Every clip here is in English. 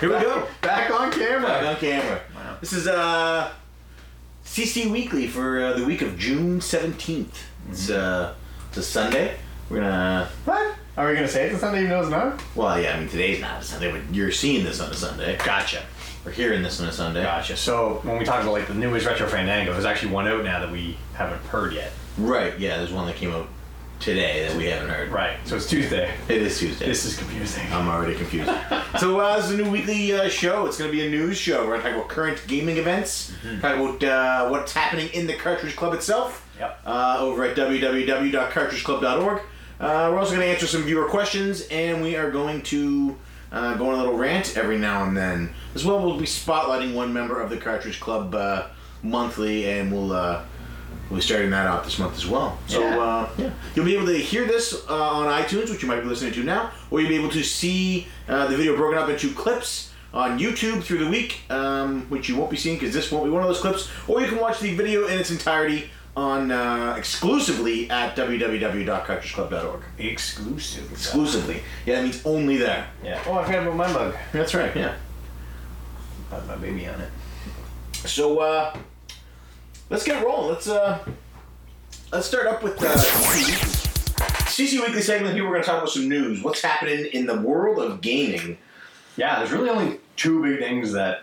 Here we go. Back on camera. Back on camera. Wow. This is uh, CC Weekly for uh, the week of June 17th. It's, uh, it's a Sunday. We're gonna. What? Are we gonna say it's a Sunday even though it's not? Well, yeah, I mean, today's not a Sunday, but you're seeing this on a Sunday. Gotcha. We're hearing this on a Sunday. Gotcha. So when we talk about like the newest retro Fandango, there's actually one out now that we haven't heard yet. Right, yeah, there's one that came out today that we haven't heard. Right. So it's Tuesday. It is Tuesday. This is confusing. I'm already confused. so uh, this is a new weekly uh, show. It's going to be a news show. We're going to talk about current gaming events, talk about uh, what's happening in the Cartridge Club itself Yep. uh, over at www.cartridgeclub.org. Uh, we're also going to answer some viewer questions, and we are going to uh, go on a little rant every now and then. As well, we'll be spotlighting one member of the Cartridge Club uh, monthly, and we'll uh, we'll be starting that out this month as well. So Yeah. uh, yeah, you'll be able to hear this uh, on iTunes, which you might be listening to now, or you'll be able to see uh, the video broken up into clips on YouTube through the week, um, which you won't be seeing because this won't be one of those clips. Or you can watch the video in its entirety on uh, exclusively at www.cartridgeclub.org. Exclusive. Exclusively, yeah, that means only there. Yeah. Oh, I forgot about my mug. That's right. Yeah. Had my baby on it. So uh, let's get rolling. Let's uh, let's start up with uh, CC Weekly segment. Here we're going to talk about some news. What's happening in the world of gaming? Yeah, there's really only two big things that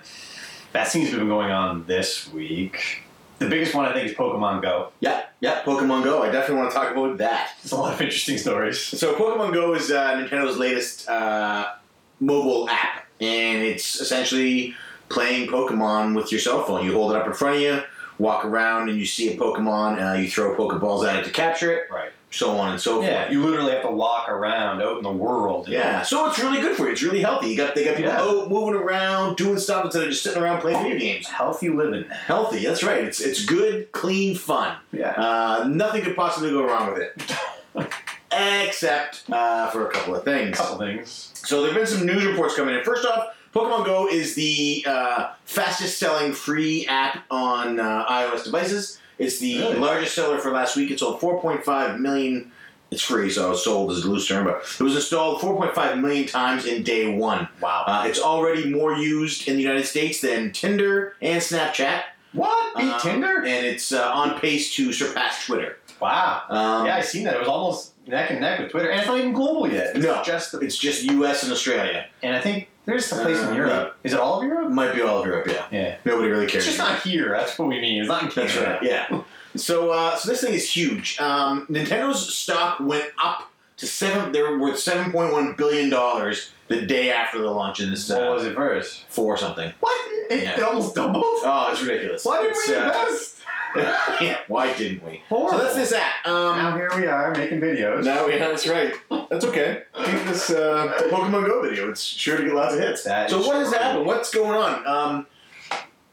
that seems to have been going on this week. The biggest one I think is Pokemon Go. Yeah, yeah, Pokemon Go. I definitely want to talk about that. There's a lot of interesting stories. So Pokemon Go is uh, Nintendo's latest uh, mobile app, and it's essentially playing Pokemon with your cell phone. You hold it up in front of you, walk around, and you see a Pokemon. Uh, you throw Pokeballs at it to capture it, Right. so on and so Yeah, forth. you literally have to walk around out in the world. Yeah, so it's really good for you. It's really healthy. You got they got people Yeah. out moving around, doing stuff instead of just sitting around playing video games. Healthy living. Healthy, that's right. It's it's good, clean fun. Yeah. Uh, nothing could possibly go wrong with it, except uh, for a couple of things. couple things. So there have been some news reports coming in. First off, Pokemon Go is the uh, fastest selling free app on uh, iOS devices. It's the Really? largest seller for last week. It sold 4.5 million. It's free, so sold is a loose term, but it was installed 4.5 million times in day one. Wow. Uh, it's already more used in the United States than Tinder and Snapchat. what? Beat Um, Tinder? And it's uh, on pace to surpass Twitter. Wow. Um, yeah, I seen that. It was almost neck and neck with Twitter, and it's not even global yet. It's No. just the, It's just U.S. and Australia. and I think there's some place Uh, in Europe. Is it all of Europe? Might be all of Europe, yeah. Yeah. Nobody really cares. It's just not here. That's what we mean. It's not in That's Canada. right. Yeah. So, uh, so this thing is huge. Um, Nintendo's stock went up to seven. They're worth seven point one billion dollars the day after the launch of this. What Uh, was it first? four something. What? It, Yeah. almost doubled? Oh, it's ridiculous. Why didn't It's, we uh, invest? yeah, why didn't we? Horrible. So that's this app. Um, Now here we are making videos. now we, yeah, that's right. That's okay. Keep this uh, Pokemon Go video. It's sure to get lots of hits. That so is what has true. happened? What's going on? Um,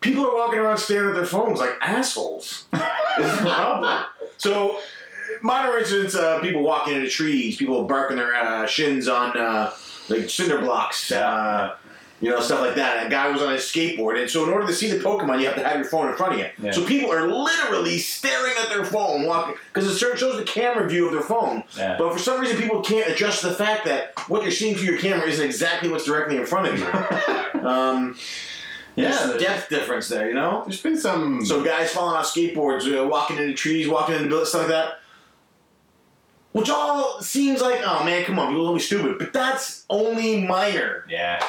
people are walking around staring at their phones like assholes. is the problem. So minor incidents: uh, people walking into trees, people barking their uh, shins on uh, like cinder blocks. Uh, you know, stuff like that. A guy was on his skateboard, and so in order to see the Pokemon, you have to have your phone in front of you. Yeah. So people are literally staring at their phone, walking because it shows the camera view of their phone. Yeah. But for some reason, people can't adjust the fact that what you're seeing through your camera isn't exactly what's directly in front of you. um, Yeah, there's- depth difference there, you know. There's been some. So guys falling off skateboards, uh, walking into trees, walking into buildings, stuff like that. Which all seems like, oh man, come on, people don't be stupid. But that's only minor. yeah.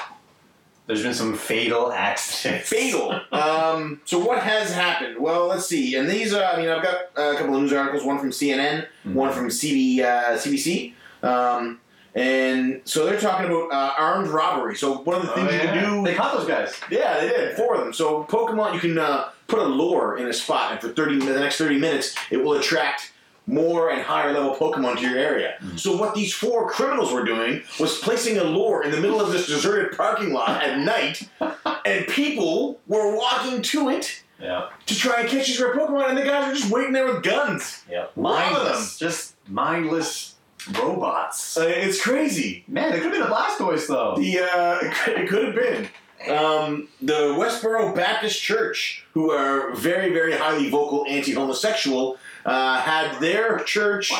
There's been some fatal accidents. Fatal. um, so what has happened? Well, let's see. And these, uh, I mean, I've got a couple of news articles. One from CNN, Mhm. one from CB, uh, CBC. Um, and so they're talking about uh, armed robbery. So one of the Oh, things you can do, They caught those guys. yeah, they did four of them. So Pokemon, you can uh, put a lure in a spot, and for thirty the next thirty minutes, it will attract more and higher level Pokemon to your area. So what these four criminals were doing was placing a lure in the middle of this deserted parking lot at night, and people were walking to it Yeah. to try and catch these rare Pokemon, and the guys were just waiting there with guns. Yeah. Mindless. Just mindless robots. Uh, it's crazy. Man, it could have been a Blastoise though. The uh, it could, it could have been. Um, the Westboro Baptist Church, who are very, very highly vocal anti-homosexual, uh, had their church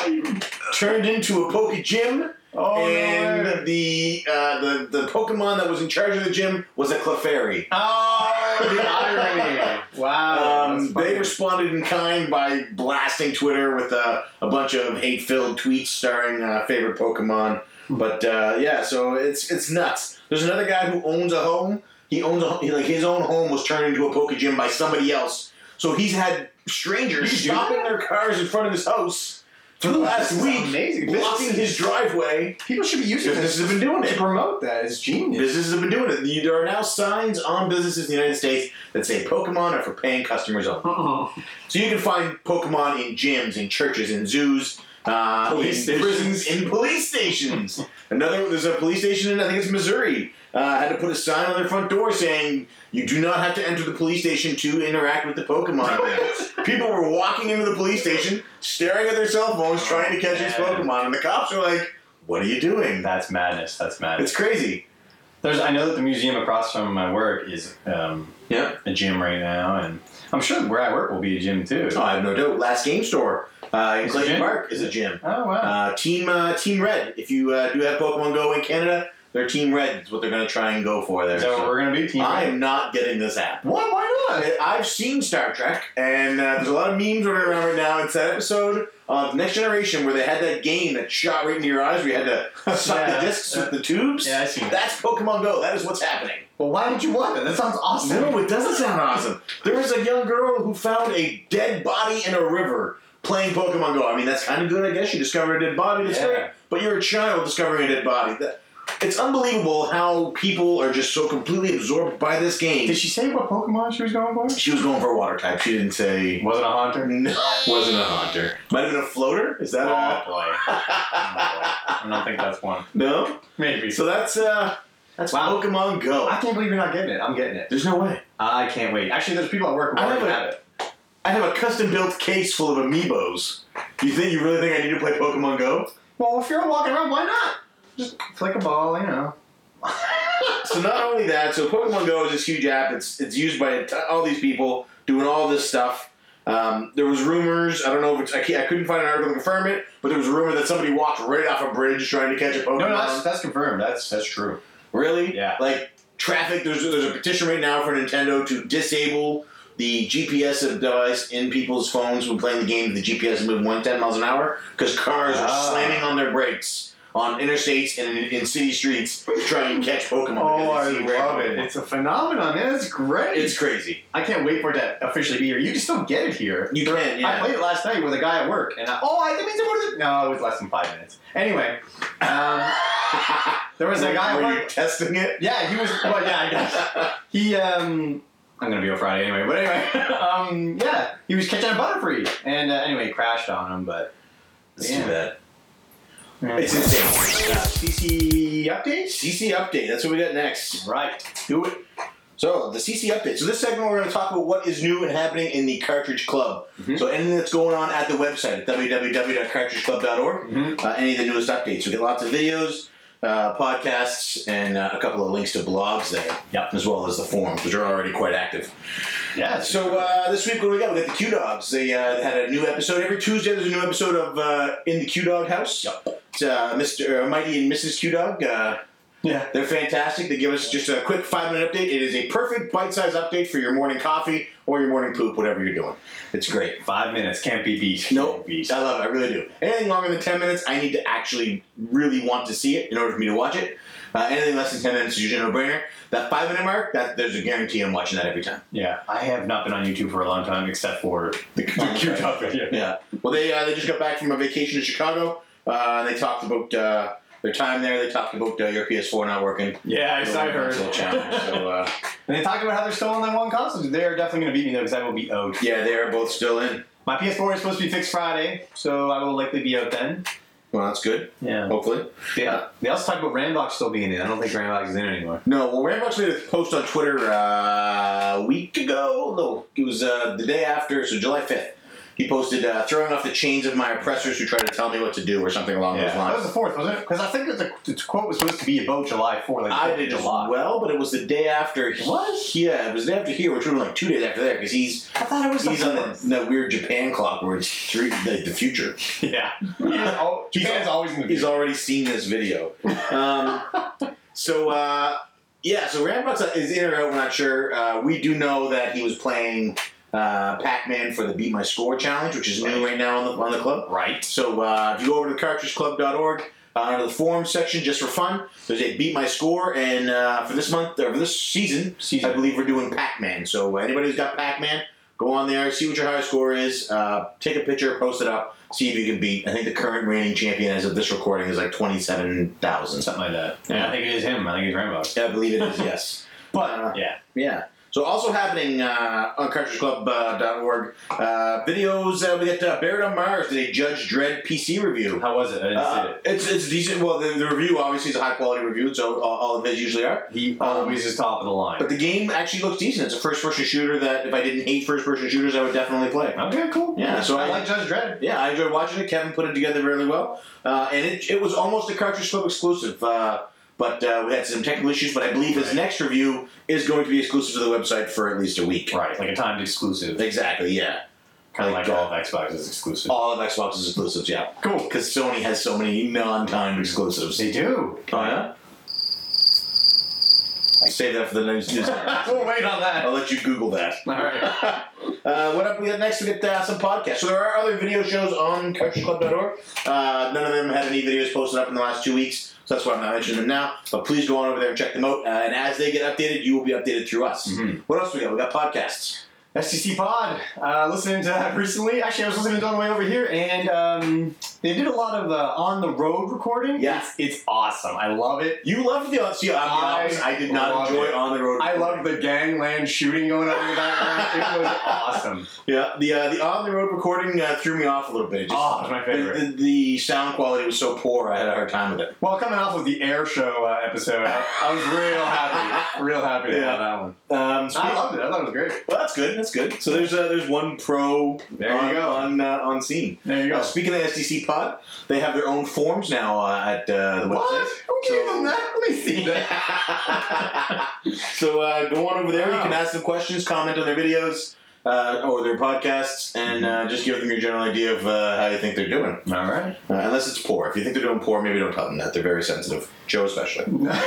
turned into a poke gym Oh, and way. the uh, the the Pokemon that was in charge of the gym was a Clefairy. Oh, the irony! Wow. Um, they responded in kind by blasting Twitter with uh, a bunch of hate-filled tweets starring uh, favorite Pokemon. But uh, yeah, so it's it's nuts. There's another guy who owns a home. He owns a like his own home was turned into a Poke Gym by somebody else. So he's had strangers You can do stopping their cars in front of his house for the last This week, amazing. blocking Businesses- his driveway. People should be using Businesses this have been doing it to it. promote that. It's genius. Businesses have been doing it. There are now signs on businesses in the United States that say Pokemon are for paying customers only. Oh. So you can find Pokemon in gyms, in churches, in zoos, uh, Police in stations. prisons, in police stations. Another, there's a police station in I think it's Missouri. Uh, had to put a sign on their front door saying you do not have to enter the police station to interact with the Pokemon. People were walking into the police station, staring at their cell phones, trying to catch these. Pokemon, and the cops are like, "What are you doing?" That's madness. That's madness. It's crazy. There's, I know that the museum across from my work is um, Yeah. a gym right now, and I'm sure where I work will be a gym too. Oh, I have no doubt. Last Game Store uh, in Clayton? Park is a gym. Oh wow. Uh, team uh, Team Red. If you uh, do have Pokemon Go in Canada, their Team Red is what they're going to try and go for there. what So we're gonna be? Team. I am not getting this app. What? Why not? I've seen Star Trek, and uh, there's a lot of memes running around right now. It's that episode of Next Generation where they had that game that shot right into your eyes, where you had to suck Yeah, the discs with the tubes. Yeah, I see. That's Pokemon Go. That is what's happening. Well, why would you want that? That sounds awesome. No, it doesn't sound awesome. There was a young girl who found a dead body in a river playing Pokemon Go. I mean, that's kind of good, I guess. You discovered a dead body. That's Yeah. great. But you're a child discovering a dead body. That, it's unbelievable how people are just so completely absorbed by this game. Did she say what Pokemon she was going for? She was going for a water type. She didn't say. Wasn't a haunter. No, wasn't a haunter. Might have been a floater. Is that Oh boy. Oh, boy. I don't think that's one. no? Maybe. So that's uh, that's Wow. Pokemon Go. I can't believe you're not getting it. I'm getting it. There's no way. I can't wait. Actually, there's people at work who I already have have a- it. I have a custom built case full of amiibos. You think you really think I need to play Pokemon Go? Well, if you're walking around, why not? Just flick a ball, you know. So not only that, so Pokemon Go is this huge app. It's it's used by a t- all these people doing all this stuff. Um, there was rumors. I don't know if it's. I, can't, I couldn't find an article to confirm it, but there was a rumor that somebody walked right off a bridge trying to catch a Pokemon. No, no, that's, that's confirmed. That's that's true. really? Yeah. Like traffic. There's there's a petition right now for Nintendo to disable the GPS of device in people's phones when playing the game. The GPS is moving 110 miles an hour because cars are Ah. slamming on their brakes on interstates and in, in city streets trying to catch Pokemon. because they see rare Pokemon. Oh, It's a phenomenon, man. It's great. It's crazy. I can't wait for it to officially be here. You can still get it here. You can, yeah. I played it last night with a guy at work, and I, oh, I think it's about it. No, it was less than five minutes. Anyway, um, there was a guy Were you testing it? Yeah, he was. Well, yeah, I guess he. Um, I'm gonna be on Friday anyway, but anyway, um, yeah, he was catching a butterfree, and uh, anyway, crashed on him, but. It's Yeah. too bad. Yeah. It's insane. Uh, CC updates. CC update. That's what we got next. Right. Do it. So the CC update. So this segment we're going to talk about what is new and happening in the Cartridge Club. Mhm. So anything that's going on at the website at www.cartridgeclub.org. Mm-hmm. Uh, any of the newest updates. We get lots of videos, uh, podcasts, and uh, a couple of links to blogs there. Yep. As well as the forums, which are already quite active. Yeah. So uh, this week, what do we got? We got the Q Dogs. They uh, had a new episode every Tuesday. There's a new episode of uh, in the Q Dog House. Yep. It's uh, Mr. Mighty and Mrs. Q Dog. Yeah. they're fantastic. They give us just a quick five minute update. It is a perfect bite sized update for your morning coffee or your morning poop, whatever you're doing. It's great. Five minutes can't be beat. Nope. Can't beat. I love it. I really do. Anything longer than 10 minutes, I need to actually really want to see it in order for me to watch it. Uh, anything less than 10 minutes is usually a no brainer. That five minute mark, that there's a guarantee I'm watching that every time. Yeah, I have not been on YouTube for a long time except for the, the cute top video. Yeah. Well, they uh, they just got back from a vacation to Chicago. Uh, and they talked about uh, their time there. They talked about uh, your PS4 not working. Yeah, I, I heard. It's a little challenge. So uh, and they talked about how they're still on that one console. They're definitely going to beat me though, because I will be out. yeah, they are both still in. My PS4 is supposed to be fixed Friday, so I will likely be out then. Well, that's good. Yeah. Hopefully. Yeah. They also talked about Rambox still being in. I don't think Rambox is in anymore. No, well, Rambox made a post on Twitter uh, a week ago. No, it was uh, the day after, so July 5th. He posted uh, throwing off the chains of my oppressors who try to tell me what to do or something along Yeah. those lines. That was the fourth, wasn't it? Because I think that the, the quote was supposed to be about July 4th. Like I the did as July. well, but it was the day after. What? Yeah, it was the day after here, which would have been like two days after there, because he's I thought it was he's the on the, fourth. that weird Japan clock where it's three like the future. Yeah. Al- He's Japan's always in the He's already seen this video. Um, so uh, yeah, so Rambucks is in or out. We're not sure. Uh, we do know that he was playing uh, Pac-Man for the Beat My Score challenge, which is new right now on the on the club. Right. So uh, if you go over to cartridgeclub.org, uh, under the forums section, just for fun, there's a Beat My Score, and uh, for this month or for this season, Season. I believe we're doing Pac-Man. So anybody who's got Pac-Man, go on there, see what your high score is, uh, take a picture, post it up, see if you can beat. I think the current reigning champion as of this recording is like twenty-seven thousand. Something like that. Yeah, I think it is him. I think it's Rambo. I believe it is. Yes. But, Uh, yeah. Yeah. So also happening uh, on cartridgeclub.org, uh, videos. Uh, we get uh, Barrett on Mars did a Judge Dredd PC review. How was it? I didn't Uh, see it. it's it's decent. Well, the, the review obviously is a high quality review, so all, all of his usually are. He always is top of the line. But the game actually looks decent. It's a first person shooter that if I didn't hate first person shooters, I would definitely play. Okay, cool. Yeah, so I I- like Judge Dredd. Yeah, I enjoyed watching it. Kevin put it together really well, uh, and it, it was almost a cartridge club exclusive. Uh, but uh, we had some technical issues. But I believe his next review is going to be exclusive to the website for at least a week. Right, like a timed exclusive. Exactly. Yeah. Kind of like, like uh, all of Xbox is exclusive. All of Xbox's exclusives. Yeah. Cool. Because Sony has so many non-timed exclusives. They do. Oh yeah. I save that for the news. news. we'll wait on that. I'll let you Google that. All right. uh, what up? We got next. We get uh, some podcasts. So there are other video shows on cartridgeclub.org. Uh, none of them had any videos posted up in the last two weeks, so that's why I'm not mentioning them now. But please go on over there and check them out. Uh, and as they get updated, you will be updated through us. Mhm. What else we got? We got podcasts. SDC Pod. Uh, listening to that recently. Actually, I was listening to it on the way over here, and um, they did a lot of uh, on the road recording. Yeah. It's, it's awesome. I love it. You love the see. I'm I opposite. I did not enjoy it. on the road. I love the gangland shooting going on in the background. It was awesome. Yeah, the uh, the on the road recording uh, threw me off a little bit. It just, Oh, it's my favorite. The, the, the sound quality was so poor, I had a hard time with it. Well, coming off of the air show uh, episode, I, I was real happy, real happy to Yeah. have that one. Um, I loved it. I thought it was great. well, that's good. That's good. So there's uh, there's one pro There you on, go. on uh, on scene. There you Uh, go. speaking of SDC Pod, they have their own forms now uh, at uh, the What? website. Who gave them that? Let me see that. so uh, go on over there. You can ask them questions, comment on their videos uh, or their podcasts, and uh, just give them your general idea of uh, how you think they're doing. All right. Uh, unless it's poor. If you think they're doing poor, maybe don't tell them that. They're very sensitive. Joe especially.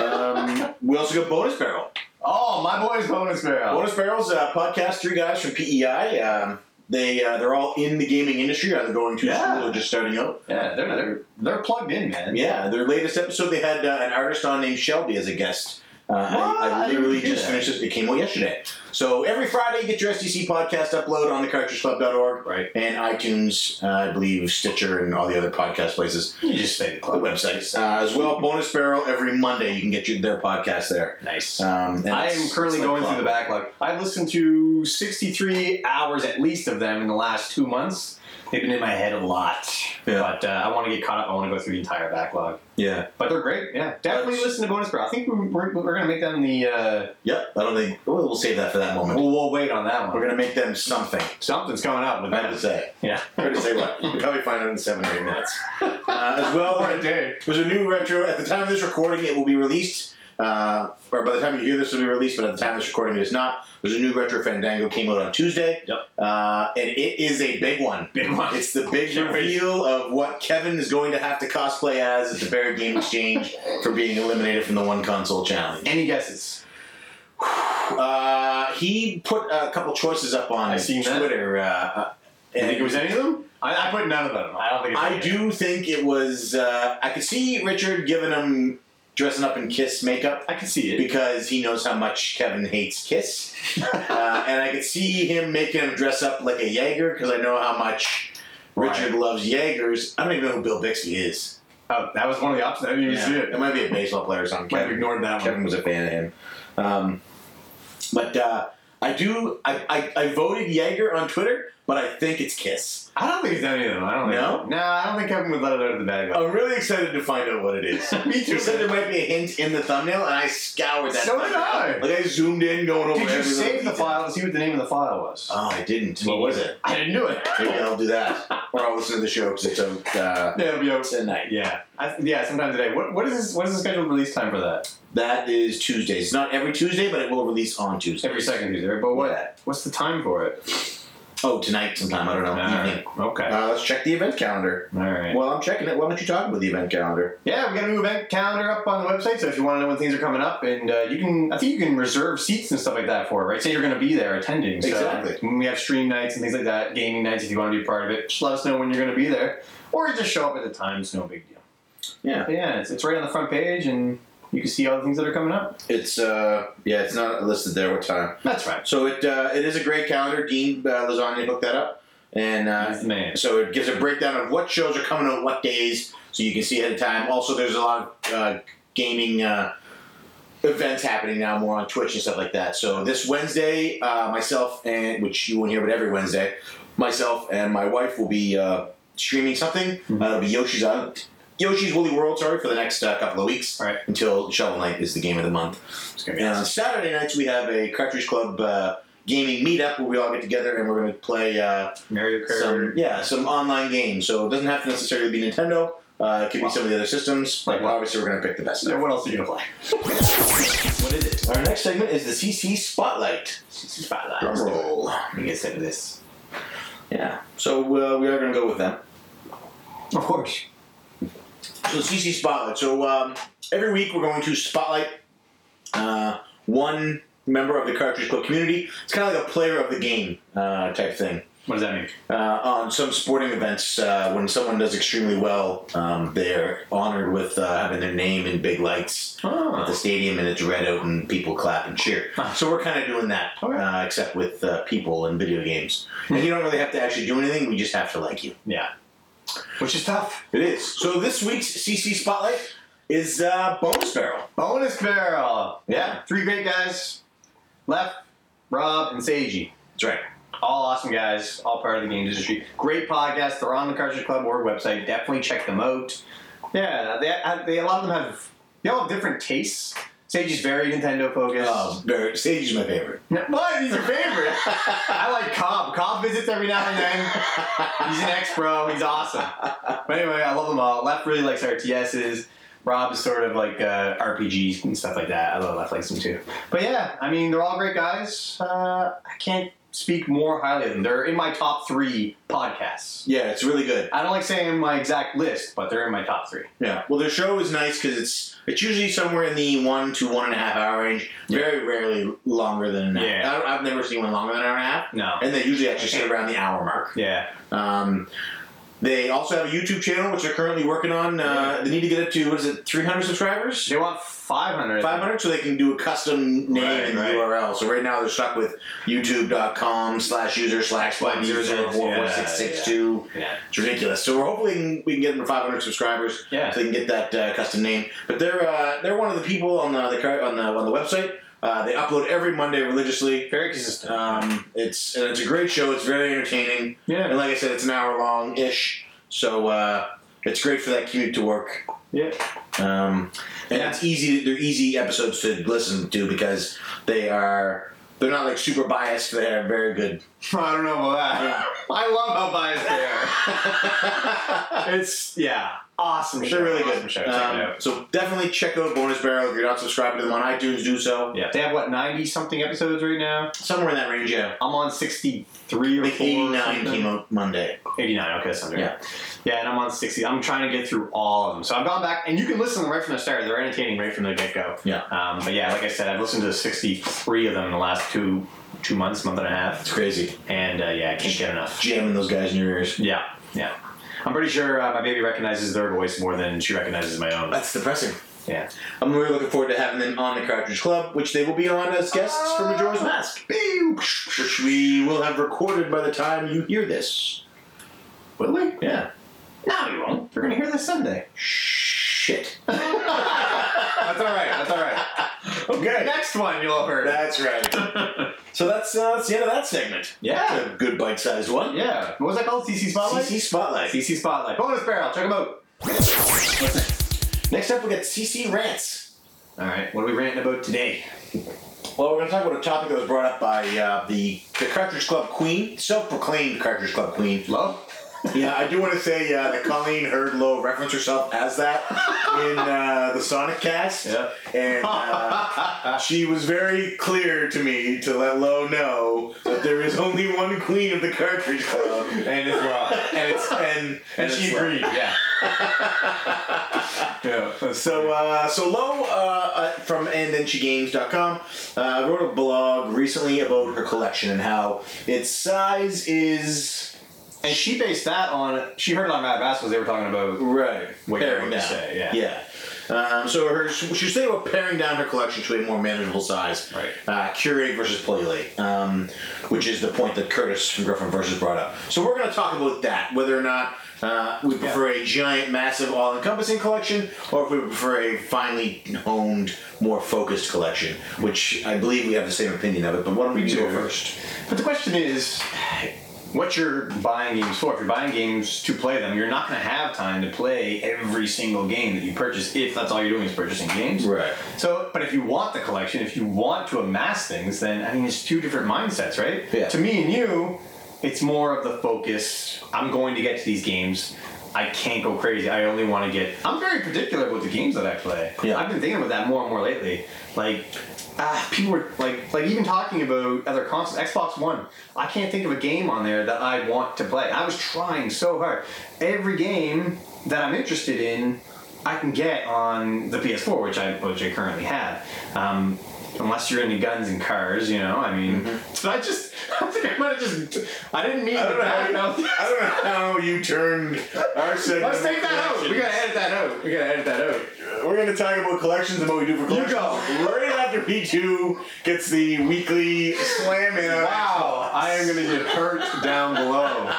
Um, we also got Bonus Barrel. Oh, my boy's bonus barrel. Bonus Barrel's a podcast, three guys from PEI. Um, they uh, they're all in the gaming industry, either going to Yeah. school or just starting out. Yeah, they're, they're they're plugged in, man. Yeah, their latest episode, they had uh, an artist on named Shelby as a guest. Uh, I, I literally just that. finished it. It came out yesterday. So every Friday, you get your SDC podcast upload on the cartridgeclub.org Right. and iTunes, uh, I believe Stitcher, and all the other podcast places. You just say the club. websites. Uh, as well, Bonus Barrel every Monday. You can get your, their podcast there. Nice. Um, and I am currently like going through the backlog. I've listened to 63 hours at least of them in the last two months. They've been in my head a lot. Yeah. But uh, I want to get caught up. I want to go through the entire backlog. Yeah. But they're great. Yeah. Definitely That's- listen to Bonus Barrel. I think we're, we're, we're going to make them the. Uh, Yep. I don't think we'll, we'll save that for that moment. we'll, we'll wait on that one. We're gonna make them something. Something's coming with Hard them. to say. Yeah. Hard to say what. We'll probably find out in seven or eight minutes. Uh, as well, What a day. there's a new retro. At the time of this recording, it will be released. Uh, or by the time you hear this, it will be released. But at the time of this recording, it is not. There's a new retro Fandango came out on Tuesday. Yep. Uh, and it is a big one. Big one. It's the big Can't wait. reveal of what Kevin is going to have to cosplay as at the Barrett Game Exchange for being eliminated from the one console challenge. Any guesses? Uh, he put a couple choices up on I seen that. Twitter. Uh, You think it was any of them? I, I put none of them. I don't think it's I any of them. do think it was. Uh, I could see Richard giving him dressing up in Kiss makeup I can see it. because he knows how much Kevin hates Kiss, uh, and I could see him making him dress up like a Jaeger because I know how much Richard loves Jaegers. I don't even know who Bill Bixby is. Oh, that was one of the options. I didn't even Yeah, see it. It might be a baseball player or something. Might have ignored that one. Kevin was a fan of him. Um, but uh, I do. I, I, I voted Jaeger on Twitter, but I think it's Kiss. I don't think done any of them. I don't think. No? No, I don't think Kevin would let it out of the bag. I'm really excited to find out what it is. Me too. He said there might be a hint in the thumbnail, and I scoured that. So did thumbnail. I. Like I zoomed in, going over. Did you every little save the detail. file to see what the name of the file was? Oh, I didn't. What was it? I didn't do it. Maybe I'll do that, or I'll listen to the show because it's out uh, Yeah, it'll be out. tonight. Yeah, I, yeah, sometime today. What what is this? What is the scheduled release time for that? That is Tuesday. It's not every Tuesday, but it will release on Tuesday. Every second Tuesday. But what? Yeah. What's the time for it? Oh, tonight sometime. I don't know. Evening. Okay. Uh, let's check the event calendar. All right. Well, I'm checking it. Why don't you talk about the event calendar? Yeah, we got a new event calendar up on the website. So if you want to know when things are coming up, and uh, you can, I think you can reserve seats and stuff like that for it, right? Say you're going to be there attending. So Exactly. When we have stream nights and things like that, gaming nights, if you want to be part of it, just let us know when you're going to be there, or just show up at the time. It's no big deal. Yeah. But yeah, it's, it's right on the front page, and you can see all the things that are coming up. It's uh, yeah, it's not listed there what time. That's right. So it uh, it is a great calendar. Dean uh, Lasagna hooked that up, and uh, man. so it gives a breakdown of what shows are coming out what days, so you can see ahead of time. Also, there's a lot of uh, gaming uh, events happening now, more on Twitch and stuff like that. So this Wednesday, uh, myself and which you won't hear, but every Wednesday, myself and my wife will be uh, streaming something. Mhm. Uh, it'll be Yoshi's Island. Yoshi's Woolly World, sorry, for the next uh, couple of weeks. All right. Until Shovel Knight is the game of the month. It's gonna be And on. Saturday nights, we have a Cartridge Club uh, gaming meetup where we all get together and we're going to play uh, Mario Kart. some yeah some online games. So it doesn't have to necessarily be Nintendo. Uh, it could be some of the other systems. Like But what? obviously, we're going to pick the best. Stuff. what else are you gonna play? what is it? Our next segment is the CC Spotlight. Spotlight. Drum roll. Let me get set to this. Yeah. So uh, we are going to go with them. Of course. So CC Spotlight. So um, every week we're going to spotlight uh, one member of the Cartridge Club community. It's kind of like a player of the game uh, type thing. What does that mean? uh, on some sporting events, uh, when someone does extremely well, um, they're honored with uh, having their name in big lights at the Oh. stadium, and it's red out, and people clap and cheer. Huh. So we're kind of doing that, Okay. uh, except with uh, people and video games. And you don't really have to actually do anything; we just have to like you. Yeah. Which is tough. It is. So this week's CC Spotlight is uh, Bonus Barrel. Bonus barrel. Yeah, Three great guys. Left, Rob, and Seiji. that's right. All awesome guys, all part of the games industry. Great podcast. They're on the Cartridge Club Org website. Definitely check them out. Yeah, they, they a lot of them have they all have different tastes. Seiji's very Nintendo focused. Uh, Barrett- Sage is my favorite. What? He's your favorite? I like Cobb. Cobb visits every now and then. He's an ex pro. He's awesome. But anyway, I love them all. Left really likes RTSs. Rob is sort of like uh, RPGs and stuff like that. I love Left likes them too. But yeah, I mean, they're all great guys. Uh, I can't speak more highly of them. They're in my top three podcasts. Yeah, it's really good. I don't like saying my exact list, but they're in my top three. Yeah. Well, their show is nice because it's it's usually somewhere in the one to one and a half hour range. Very rarely longer than an hour. Yeah. I, I've never seen one longer than an hour and a half. No. And they usually actually sit around the hour mark. Yeah. Um, they also have a YouTube channel which they're currently working on. Uh, they need to get it to what is it, 300 subscribers? They want 500. 500 so they can do a custom name Right, and right. URL. So right now they're stuck with youtube.com slash user slash one zero zero four four six six two. Yeah. It's ridiculous. So we're hoping we can get them to 500 subscribers Yeah. so they can get that uh, custom name. But they're uh, they're one of the people on the, the on the on the website. Uh, they upload every Monday religiously. Very consistent. Um, it's and it's a great show. It's very entertaining. yeah. And like I said, it's an hour long ish. So uh, it's great for that commute to work. Yeah. Um, and Yeah. it's easy. They're easy episodes to listen to because they are they're not like super biased. They're very good. I don't know about that. I love how biased they are. it's yeah, awesome show. They're really awesome good. Show. Check it Um, out. so definitely check out Bonus Barrel if you're not subscribed to them on iTunes. Do so. Yeah, they have what ninety something episodes right now. Somewhere in that range, yeah. I'm on sixty three or Like four. 89 something. came out Monday. Eighty nine. Okay, that's under. Yeah. Yeah, and I'm on sixty. I'm trying to get through all of them. So I've gone back, and you can listen to them right from the start. They're entertaining right from the get go. Yeah. Um, but yeah, like I said, I've listened to sixty three of them in the last two two months, month and a half, It's crazy. and uh, yeah, I can't get enough. Jamming those guys in your ears. Yeah, yeah. I'm pretty sure uh, my baby recognizes their voice more than she recognizes my own. That's depressing. Yeah. I'm really looking forward to having them on the Cartridge Club, which they will be on as guests for Majora's Mask, which we will have recorded by the time you hear this. Will we? Yeah. No, you won't. We're gonna hear this Sunday. Shit. That's all right. That's all right. Okay. Next one you'll have heard. That's right. so that's uh, that's the end of that segment. Yeah. That's a good bite-sized one. yeah. What was that called? CC Spotlight? CC Spotlight. CC Spotlight. Bonus barrel. Check them out. Next up, we got CC Rants. All right. What are we ranting about today? Well, we're going to talk about a topic that was brought up by uh, the the Cartridge Club Queen, self-proclaimed Cartridge Club Queen. Love? Yeah, I do want to say uh, that Colleen heard Lowe reference herself as that in uh, the Sonic cast. Yeah. And uh, she was very clear to me to let Lowe know that there is only one queen of the Cartridge Club. And it's wrong. And it's and And and she agreed, yeah. yeah. So, uh, so Lo uh, uh, from andthenSheGames.com uh, wrote a blog recently about her collection and how its size is And she based that on, she heard it on Mad Bass because they were talking about right what paring you would down. say, yeah. yeah. Um, so her, she was saying about paring down her collection to a more manageable size. Right. Uh, curate versus play um, which is the point that Curtis from Griffin Versus brought up. So we're going to talk about that, whether or not uh, we prefer a giant, massive, all-encompassing collection, or if we prefer a finely honed, more focused collection. Which I believe we have the same opinion of it. But why don't we, We go do. first? But the question is, what you're buying games for? If you're buying games to play them, you're not going to have time to play every single game that you purchase if that's all you're doing is purchasing games. Right. So, but if you want the collection, if you want to amass things, then I mean, it's two different mindsets, right? Yeah. To me and you, it's more of the focus. I'm going to get to these games. I can't go crazy. I only want to get. I'm very particular about the games that I play. Yeah. I've been thinking about that more and more lately. Like, ah, people were like, like even talking about other consoles. Xbox One. I can't think of a game on there that I want to play. I was trying so hard. Every game that I'm interested in, I can get on the PS4, which I which I currently have. Um, unless you're into guns and cars, you know. I mean, but I just I think I might have just I didn't mean I don't, know how you. I don't know how you turned our segment. Let's take that out. We gotta edit that out. We gotta edit that out. We're going to talk about collections and what we do for collections. You go. Right after P2 gets the weekly slam in. Wow, I am gonna get hurt down below.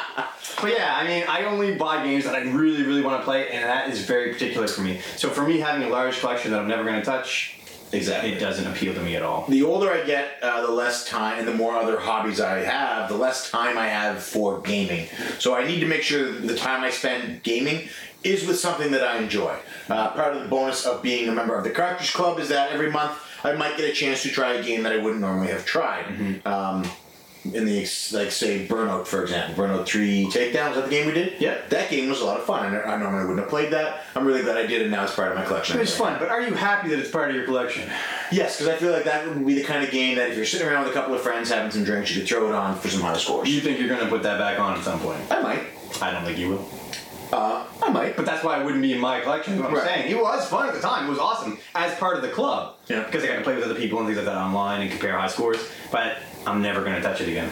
But yeah, I mean, I only buy games that I really, really want to play, and that is very particular for me. So for me, having a large collection that I'm never gonna touch, Exactly. it doesn't appeal to me at all. The older I get, uh, the less time, and the more other hobbies I have, the less time I have for gaming. So I need to make sure that the time I spend gaming is with something that I enjoy. Uh, part of the bonus of being a member of the Cartridge Club is that every month I might get a chance to try a game that I wouldn't normally have tried. Um, in the like say Burnout for example, Burnout Three Takedown Is that the game we did? Yeah. That game was a lot of fun. I, I normally wouldn't have played that. I'm really glad I did, and now it's part of my collection. It's fun, but are you happy that it's part of your collection? Yes, because I feel like that would be the kind of game that if you're sitting around with a couple of friends having some drinks, you could throw it on for some high scores. You think you're gonna put that back on at some point? I might. I don't think you will. Uh, I might. But that's why it wouldn't be in my collection. Is what I'm saying. It was fun at the time. It was awesome as part of the club. Yeah. Because I got to play with other people and things like that online and compare high scores. But I'm never gonna touch it again.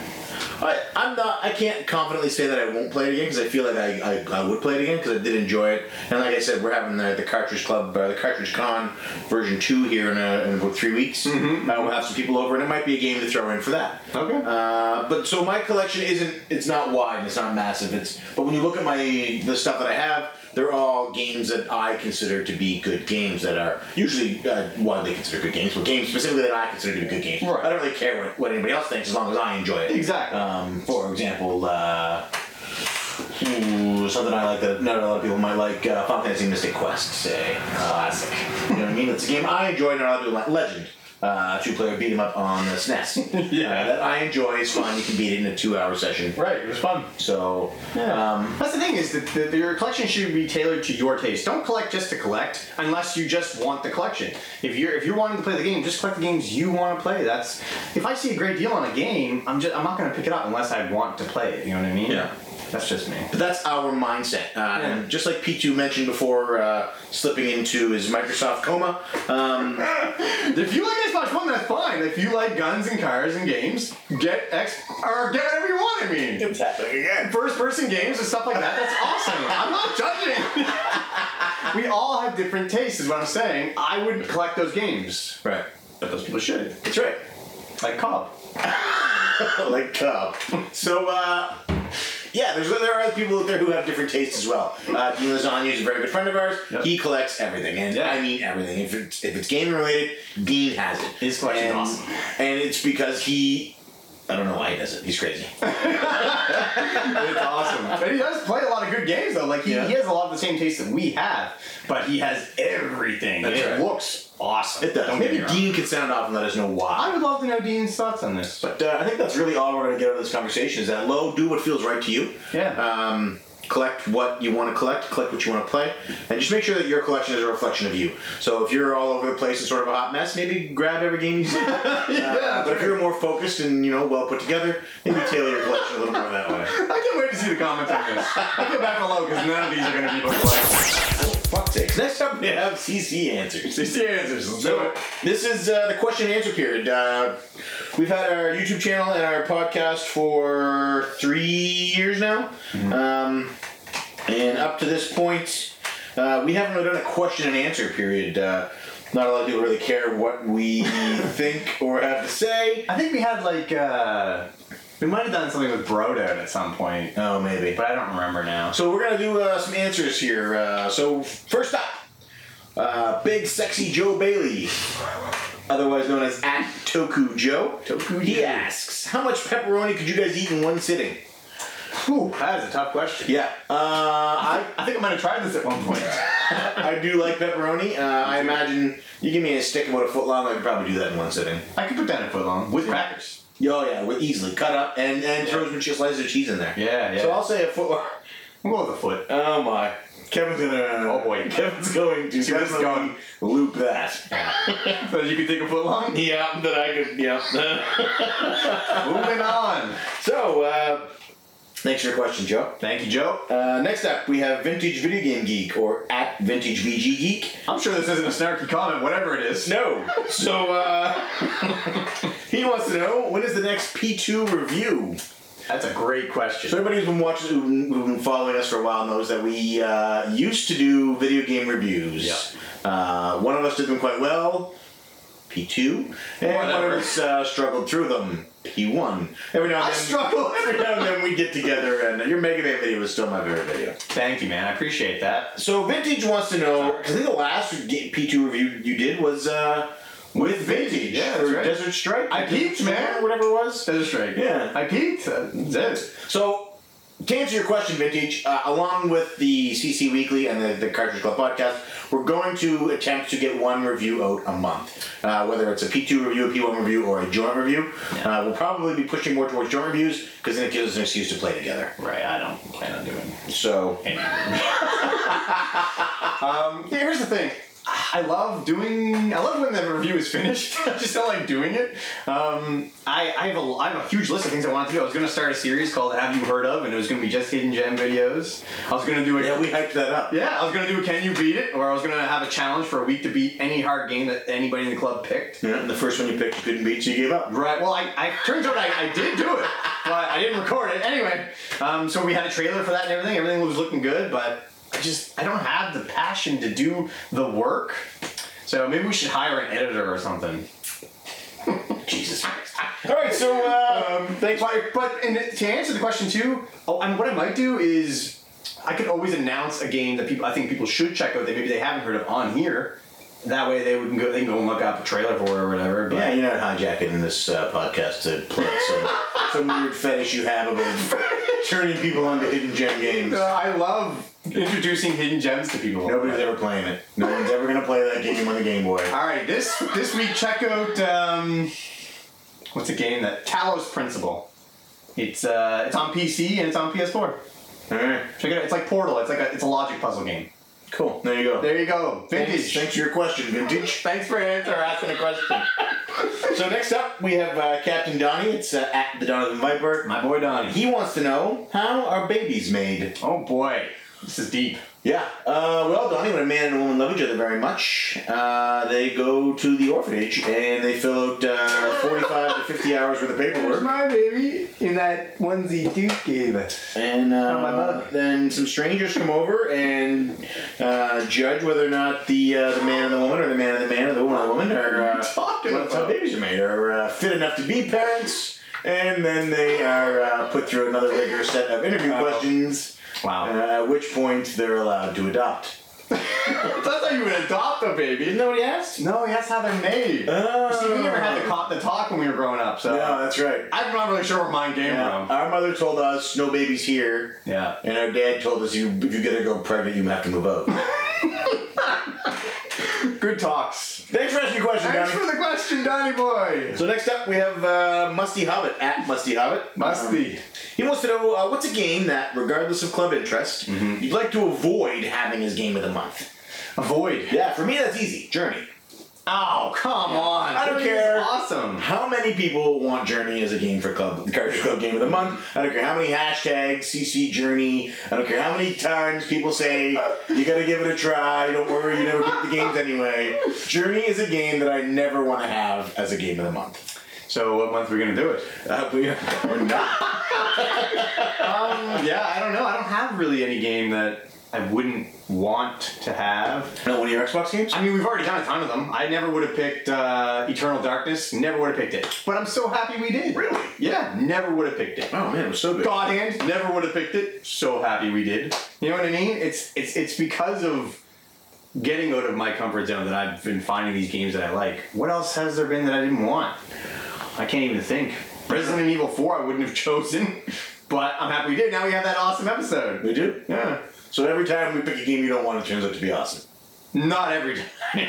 I, I'm not. I can't confidently say that I won't play it again because I feel like I, I, I would play it again because I did enjoy it. And like I said, we're having the, the Cartridge Club, uh, the Cartridge Con version two here in, a, in about three weeks. Mm-hmm. Uh, we'll have some people over, and it might be a game to throw in for that. Okay. Uh, but so my collection isn't. It's not wide. It's not massive. It's. But when you look at my the stuff that I have, they're all games that I consider to be good games that are usually uh, widely considered good games, but games specifically that I consider to be good games. Right. I don't really care what, what anybody else thinks as long as I enjoy it. Exactly. Um, for example, uh, ooh, something I like that not a lot of people might like. Uh, Final Fantasy Mystic Quest, say. Classic. you know what I mean? It's a game I enjoy. Not a lot of people like. Legend. Uh, two-player beat 'em up on the SNES. Yeah. Uh, that I enjoy. It's fun. You can beat it in a two-hour session. right. It was fun. So, um, That's the thing is that the, your collection should be tailored to your taste. Don't collect just to collect, unless you just want the collection. If you're if you're wanting to play the game, just collect the games you want to play. That's if I see a great deal on a game, I'm just I'm not going to pick it up unless I want to play it. You know what I mean? Yeah. That's just me. but that's our mindset. Uh, Yeah. And just like P2 mentioned before, uh, slipping into his Microsoft coma. Um, If you like Xbox One, that's fine. If you like guns and cars and games, get X or get whatever you want. I mean. it's happening again. First person games and stuff like that, that's awesome. I'm not judging. we all have different tastes, is what I'm saying. I would collect those games, Right. but those people should. That's right. Like Cobb. like Cub. So, uh, Yeah, there's there are other people out there who have different tastes as well. Uh, Dean Lasagna is a very good friend of ours. Yep. He collects everything, and Yeah. I mean everything. If it's if it's gaming related, Dean has it. His collection's and, awesome. and it's because he. I don't know why he does it. He's crazy. It's awesome. But he does play a lot of good games though. Like he, Yeah. he has a lot of the same taste that we have, but he has everything. That's it right. looks awesome. It does. Don't Maybe. Dean can sound off and let us know why. I would love to know Dean's thoughts on this. But uh, I think that's really all we're going to get out of this conversation is that low, do what feels right to you. Yeah. Um, collect what you want to collect, collect what you want to play, and just make sure that your collection is a reflection of you. So if you're all over the place and sort of a hot mess, maybe grab every game you see. Uh, but if you're more focused and you know well put together, maybe tailor your collection a little more that way. I can't wait to see the comments on this. I'll get back below because none of these are going to be book collections. Fuck's sakes. Next up, we have CC answers. CC answers. Let's do So it. this is uh, the question and answer period. Uh, we've had our YouTube channel and our podcast for three years now, um, and up to this point, uh, we haven't really done a question and answer period. Uh, not a lot of people really care what we think or have to say. I think we had like uh, we might have done something with Brodo at some point, Oh, maybe. but I don't remember now. So we're gonna do uh, some answers here. Uh, so first up, uh, big sexy Joe Bailey, otherwise known as at Toku Joe. Toku He Joe. asks, how much pepperoni could you guys eat in one sitting? Whew, that is a tough question. Yeah, uh, I I think I might have tried this at one point. I do like pepperoni. Uh, I imagine you give me a stick about a foot long, I could probably do that in one sitting. I could put that a foot long with crackers. Oh yeah, with easily cut up and and throw some cheese slices of cheese in there. Yeah, yeah. So I'll say a foot I'm going with a foot. Oh my. Kevin's gonna. Oh, boy. Kevin's going to this is loop that. So you can take a foot long. Yeah, that I could. Yeah. Moving on. so, uh, thanks for your question, Joe. Thank you, Joe. Uh, next up, we have Vintage Video Game Geek or at Vintage VG Geek. I'm sure this isn't a snarky comment, whatever it is. No. So, uh, he wants to know when is the next P2 review? That's a great question. So everybody who's been watching, who's been, following us for a while knows that we uh, used to do video game reviews. Yeah. Uh, one of us did them quite well, P2, and one of us uh, struggled through them, P1. Every now and then, I struggle. every now and then we get together, and your Mega Man video is still my favorite video. Thank you, man. I appreciate that. So Vintage wants to know, because I think the last P2 review you did was uh, with Vintage Yeah, that's for right. Desert Strike. I peeped, man. Whatever it was. Desert Strike, Yeah. I peeked. That's it. So, to answer your question, Vintage, uh, along with the CC Weekly and the, the Cartridge Club podcast, we're going to attempt to get one review out a month. Uh, whether it's a P2 review, a P1 review, or a joint review. Uh, we'll probably be pushing more towards joint reviews because then it gives us an excuse to play together. Right. I don't plan on doing So, um, yeah, here's the thing. I love doing. I love when the review is finished. I just don't like doing it. Um, I, I have a I have a huge list of things I want to do. I was going to start a series called "Have You Heard of," and it was going to be just hidden gem videos. I was going to do it. yeah, we hyped that up. Yeah, I was gonna do a Can You Beat It, or I was gonna have a challenge for a week to beat any hard game that anybody in the club picked. Yeah, and the first one you picked you couldn't beat, so you gave up. Right. Well, I, I turns out I, I did do it, but I didn't record it anyway. Um, so we had a trailer for that and everything. Everything was looking good, but just I don't have the passion to do the work. So maybe we should hire an editor or something. Jesus Christ. All right, so uh, thanks. But but and to answer the question too, oh, and what I might do is I could always announce a game that people I think people should check out that maybe they haven't heard of on here. That way they would go they can go and look up a trailer for it or whatever. But Yeah, you're not hijacking this uh, podcast to play some, some weird fetish you have about turning people onto hidden gem games. Uh, I love introducing hidden gems to people. Nobody's ever playing it. No one's ever gonna play that game on the Game Boy. All right, this this week check out um, what's a game that Talos Principle. It's uh, it's on PC and it's on PS4. All right, Check it out. It's like Portal. It's like a it's a logic puzzle game. cool. There you go. There you go. Thanks, Vintage. thanks for your question, Vintage. Thanks for answer asking a question. So next up, we have uh, Captain Donnie. It's uh, at the Donovan Viper. My boy Donnie. He wants to know how are babies made? Oh boy, this is deep. Yeah. Uh, well, Donnie, when a man and a woman love each other very much, uh, they go to the orphanage and they fill out uh, 45 to 50 hours worth of paperwork. my baby in that onesie Duke gave us. And my uh, then some strangers come over and uh, judge whether or not the uh, the man and the woman, or the man and the man, or the woman and the woman, are uh, talking that's how about? babies are made, are uh, fit enough to be parents. and then they are uh, put through another rigorous set of interview Wow. questions. Wow. Uh, at which point they're allowed to adopt. That's how you would adopt a baby. Isn't that what he asked? No, that's how they're made. Oh. See, we never had the, co- the talk when we were growing up, so No, that's right. I'm not really sure where mine came Yeah. from. Our mother told us no babies here, Yeah. and our dad told us you, if you get a girl pregnant, you have to move out. Good talks. Thanks for asking your question, Thanks Donnie. for the question, Donny boy. So next up we have uh, Musty Hobbit at Musty Hobbit. Musty. Um. He wants to know uh, what's a game that, regardless of club interest, Mm-hmm. you'd like to avoid having as game of the month. Avoid. Yeah, for me that's easy. Journey. Oh, come on. I don't care. Awesome. How many people want Journey as a game for club, the Cartridge Club game of the month? I don't care how many hashtags CC Journey. I don't care how many times people say you gotta give it a try. Don't worry, you never get the games anyway. Journey is a game that I never want to have as a game of the month. So, what month are we going to do it? Uh, we, we're not. Um, yeah, I don't know. I don't have really any game that I wouldn't want to have. No, one of your Xbox games? I mean, we've already done a ton of them. I never would have picked uh, Eternal Darkness. Never would have picked it. But I'm so happy we did. Really? Yeah, never would have picked it. Oh man, it was so good. God hand, never would have picked it. So happy we did. You know what I mean? It's it's it's because of getting out of my comfort zone that I've been finding these games that I like. What else has there been that I didn't want? I can't even think. Resident Evil 4 I wouldn't have chosen, but I'm happy we did. Now we have that awesome episode. We do? Yeah. So every time we pick a game you don't want, it turns out to be awesome. Not every time.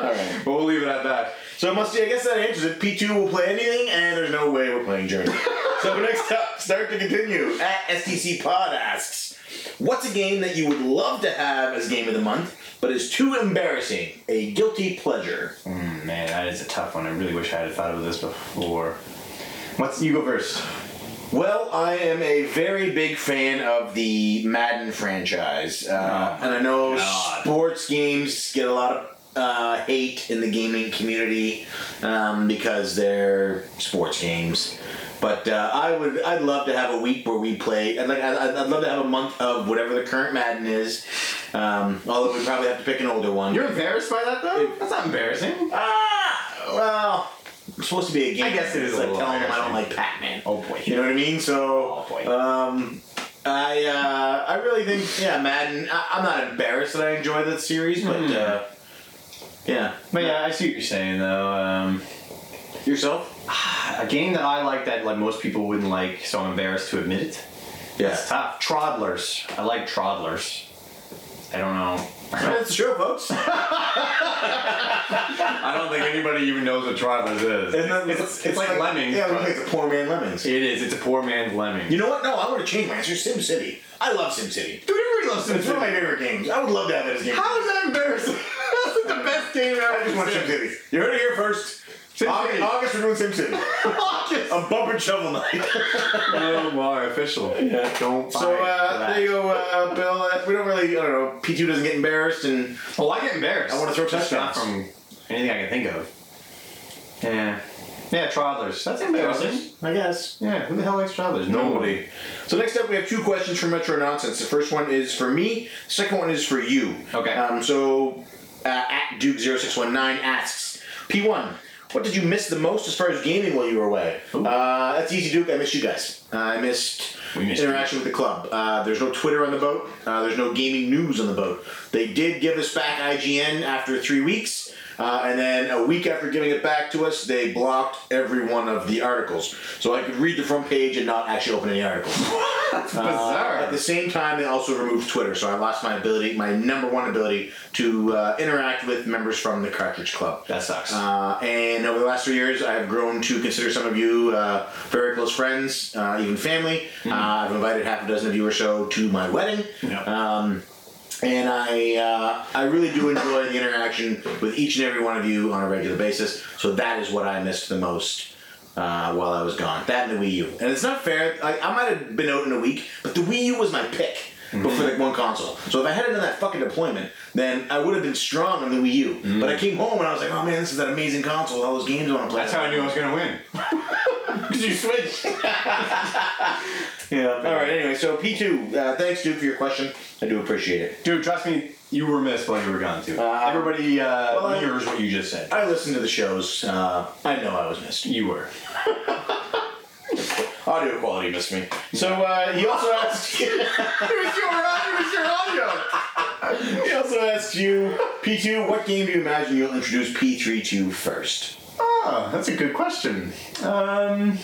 Alright. but we'll leave it at that. So Musty, I guess that answers it. P2 will play anything, and there's no way we're playing Journey. so next up, start to continue. At SDC Pod asks, What's a game that you would love to have as game of the month, but is too embarrassing? A guilty pleasure. Mm, man, that is a tough one. I really wish I had thought of this before. What's you go first? Well, I am a very big fan of the Madden franchise, uh, Oh, and I know God. sports games get a lot of uh, hate in the gaming community um, because they're sports games. But uh, I would, I'd love to have a week where we play. I'd like, I'd, I'd love to have a month of whatever the current Madden is. Um, although we probably have to pick an older one. You're embarrassed by that though? It- That's not embarrassing. ah, well, supposed to be a game. I guess it is a like little telling them I don't like Pac-Man. Oh boy. You know what I mean? So, Oh, boy. um, I uh, I really think yeah, Madden. I, I'm not embarrassed that I enjoy that series, but Hmm. uh, yeah. But yeah, I see what you're saying though. Um, Yourself? a game that I like that like most people wouldn't like, so I'm embarrassed to admit it. Yeah. It's tough. Troddlers. I like Troddlers. I don't know. That's the show, folks. I don't think anybody even knows what Troddlers is. Isn't that- it's, it's, like, Lemmings. Yeah, it's a poor man Lemmings. it is. It's a poor man's Lemming. You know what? No, I want to change my answer. Sim City. I love Sim City. Dude, everybody loves SimCity. It's one of my favorite games. I would love to have it as a game. How is that embarrassing? That's the best game ever. I just want Sim City. You heard it here first. Sim August, City. August we're doing Sim City. August. A bump and shovel night. oh my, official. Yeah. Don't So buy it for uh, that. there you go, uh, Bill. Uh, we don't really, I don't know. P2 doesn't get embarrassed, and Oh, I get embarrassed. I wanna throw Just not touchdowns. from anything I can think of. Yeah. Yeah, Travelers. That's embarrassing. I guess. Yeah, who the hell likes Travelers? Nobody. So next up, we have two questions from Metro Nonsense. The first one is for me. The second one is for you. Okay. Um, so uh, at Duke0619 asks, P1, what did you miss the most as far as gaming while you were away? Uh, that's easy, Duke. I missed you guys. Uh, I missed missed interaction with the club. Uh, there's no Twitter on the boat. Uh, there's no gaming news on the boat. They did give us back IGN after three weeks. Uh, and then a week after giving it back to us, they blocked every one of the articles. So I could read the front page and not actually open any articles. That's Uh, bizarre. at the same time, they also removed Twitter, so I lost my ability, my number one ability, to uh, interact with members from the Cartridge Club. that sucks. Uh, and over the last three years, I have grown to consider some of you uh, very close friends, uh, even family. Uh, I've invited half a dozen of you or so to my wedding. Yeah. Um, and I, uh, I really do enjoy the interaction with each and every one of you on a regular basis. So that is what I missed the most uh, while I was gone. That and the Wii U. And it's not fair. I, I might have been out in a week, but the Wii U was my pick. Before like one console, so if I hadn't done that fucking deployment, then I would have been strong on the Wii U. But I came home and I was like, "Oh man, this is that amazing console with all those games I want to play." That's how I knew I was gonna win. Because you switched. Yeah. All right. Anyway, so P two. Uh, thanks, Duke, for your question. I do appreciate it. Dude, trust me, you were missed while you were gone too. Uh, Everybody uh, well, I- mirrors what you just said. I listened to the shows. Uh, I know I was missed. You were. audio quality missed me. So uh, he also asked. it was your audio. It was your audio. he also asked you, P2, what game do you imagine you'll introduce P3 to first? Oh, that's a good question. Um,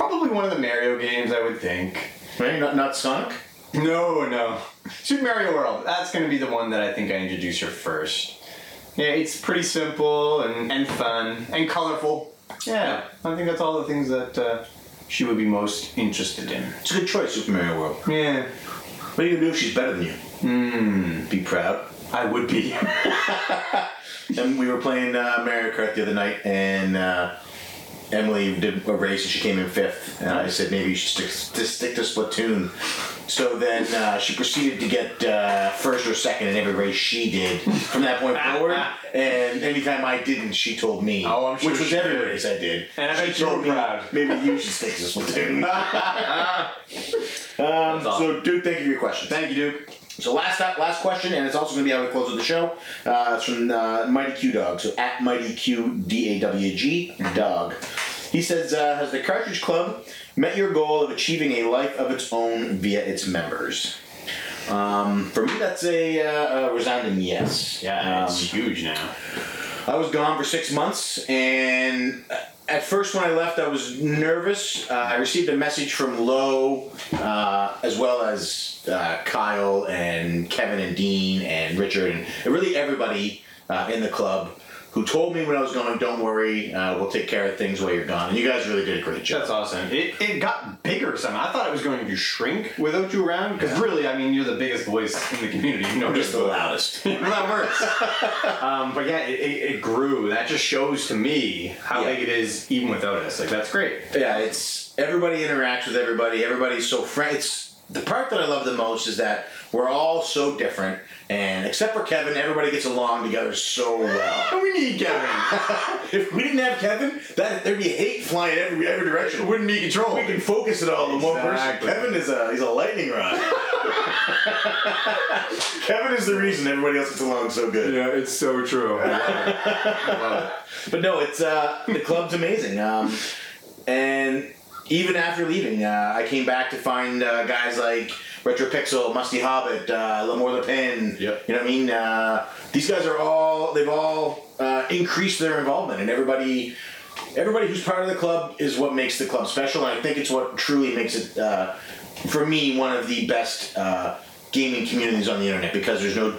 probably one of the Mario games, I would think. Right? Not not Sonic. No, no. Super Mario World. That's going to be the one that I think I introduce her first. Yeah, it's pretty simple and, and fun and colorful. Yeah, I think that's all the things that uh, she would be most interested in. It's a good choice, Super Mario World. Yeah. What are you do if she's better than you? Hmm. Be proud. I would be. And we were playing uh, Mario Kart the other night, and uh, Emily did a race, and she came in fifth. And I said maybe you should stick, to stick to Splatoon. So then uh, she proceeded to get uh, first or second in every race she did from that point forward. And anytime I didn't, she told me, Oh, I'm sure which was she every did. race I did. And I bet you were told me, proud. Maybe you should stick to Splatoon. um, awesome. So, Duke, thank you for your question. Thank you, Duke. So last last question, and it's also going to be how we close of the show. Uh, it's from uh, Mighty Q Dog. So at Mighty Q D A W G Dog. He says, uh, "Has the Cartridge Club met your goal of achieving a life of its own via its members?" Um, for me, that's a, uh, a resounding yes. Yeah, Um, it's huge now. I was gone for six months, and at first, when I left, I was nervous. Uh, I received a message from Lowe, uh, as well as uh, Kyle and Kevin and Dean and Richard and really everybody uh, in the club who told me when I was going, "Don't worry, uh, we'll take care of things while you're gone." And you guys really did a great job. That's awesome. It, it got bigger somehow. I thought it was going to shrink without you around. Because really, I mean, you're the biggest voice in the community. You know, just the loudest. well, that works. um, but yeah, it, it, it grew. That just shows to me how Yeah. big it is even without us. Like that's great. Yeah, it's everybody interacts with everybody. Everybody's so friend. The part that I love the most is that we're all so different, and except for Kevin, everybody gets along together so well. we need Kevin. if we didn't have Kevin, that there'd be hate flying every every direction. It wouldn't be control. We can focus it all in one person. Kevin is a he's a lightning rod. Kevin is the reason everybody else gets along so good. Yeah, it's so true. I love it. I love it. But no, it's uh, the club's amazing. Um, and even after leaving, uh, I came back to find uh, guys like Retro Pixel, Musty Hobbit, uh, Lamore the Pin. Yep. You know what I mean? Uh, these guys are all they've all uh, increased their involvement, and everybody. Everybody who's part of the club is what makes the club special, and I think it's what truly makes it, uh, for me, one of the best uh, gaming communities on the internet because there's no,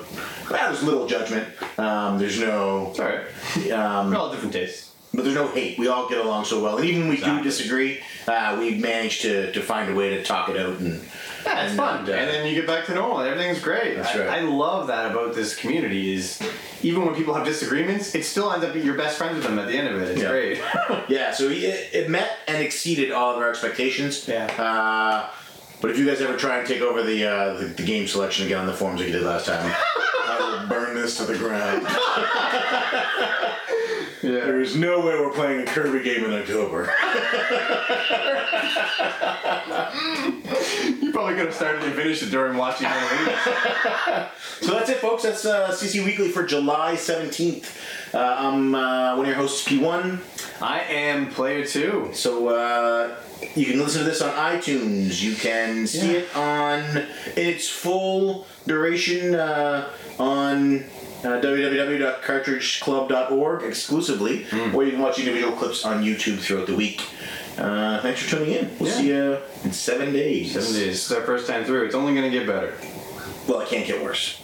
well, there's little judgment. Um, there's no, It's alright. um, We're all different tastes. But there's no hate. We all get along so well, and even when we Exactly. do disagree, uh, we manage to, to find a way to talk it out. And Yeah, it's and, fun. uh, and then you get back to normal. and Everything's great. That's I, right. I love that about this community is even when people have disagreements, it still ends up being your best friend with them at the end of it. It's Yeah. great. yeah, so it, it met and exceeded all of our expectations. Yeah. Uh, but if you guys ever try and take over the, uh, the the game selection again on the forums like you did last time, I will burn this to the ground. There is no way we're playing a Kirby game in October. you probably could have started and finished it during watching one of. So that's it, folks. That's uh, CC Weekly for July 17th. Uh, I'm uh, one of your hosts, P1. I am player two. So uh, you can listen to this on iTunes. You can see Yeah. it on in its full duration uh, on uh, www.cartridgeclub.org exclusively, or you can watch individual clips on YouTube throughout the week. Uh, thanks for tuning in. We'll Yeah. see you in seven days. Seven days. It's our first time through. It's only going to get better. Well, it can't get worse.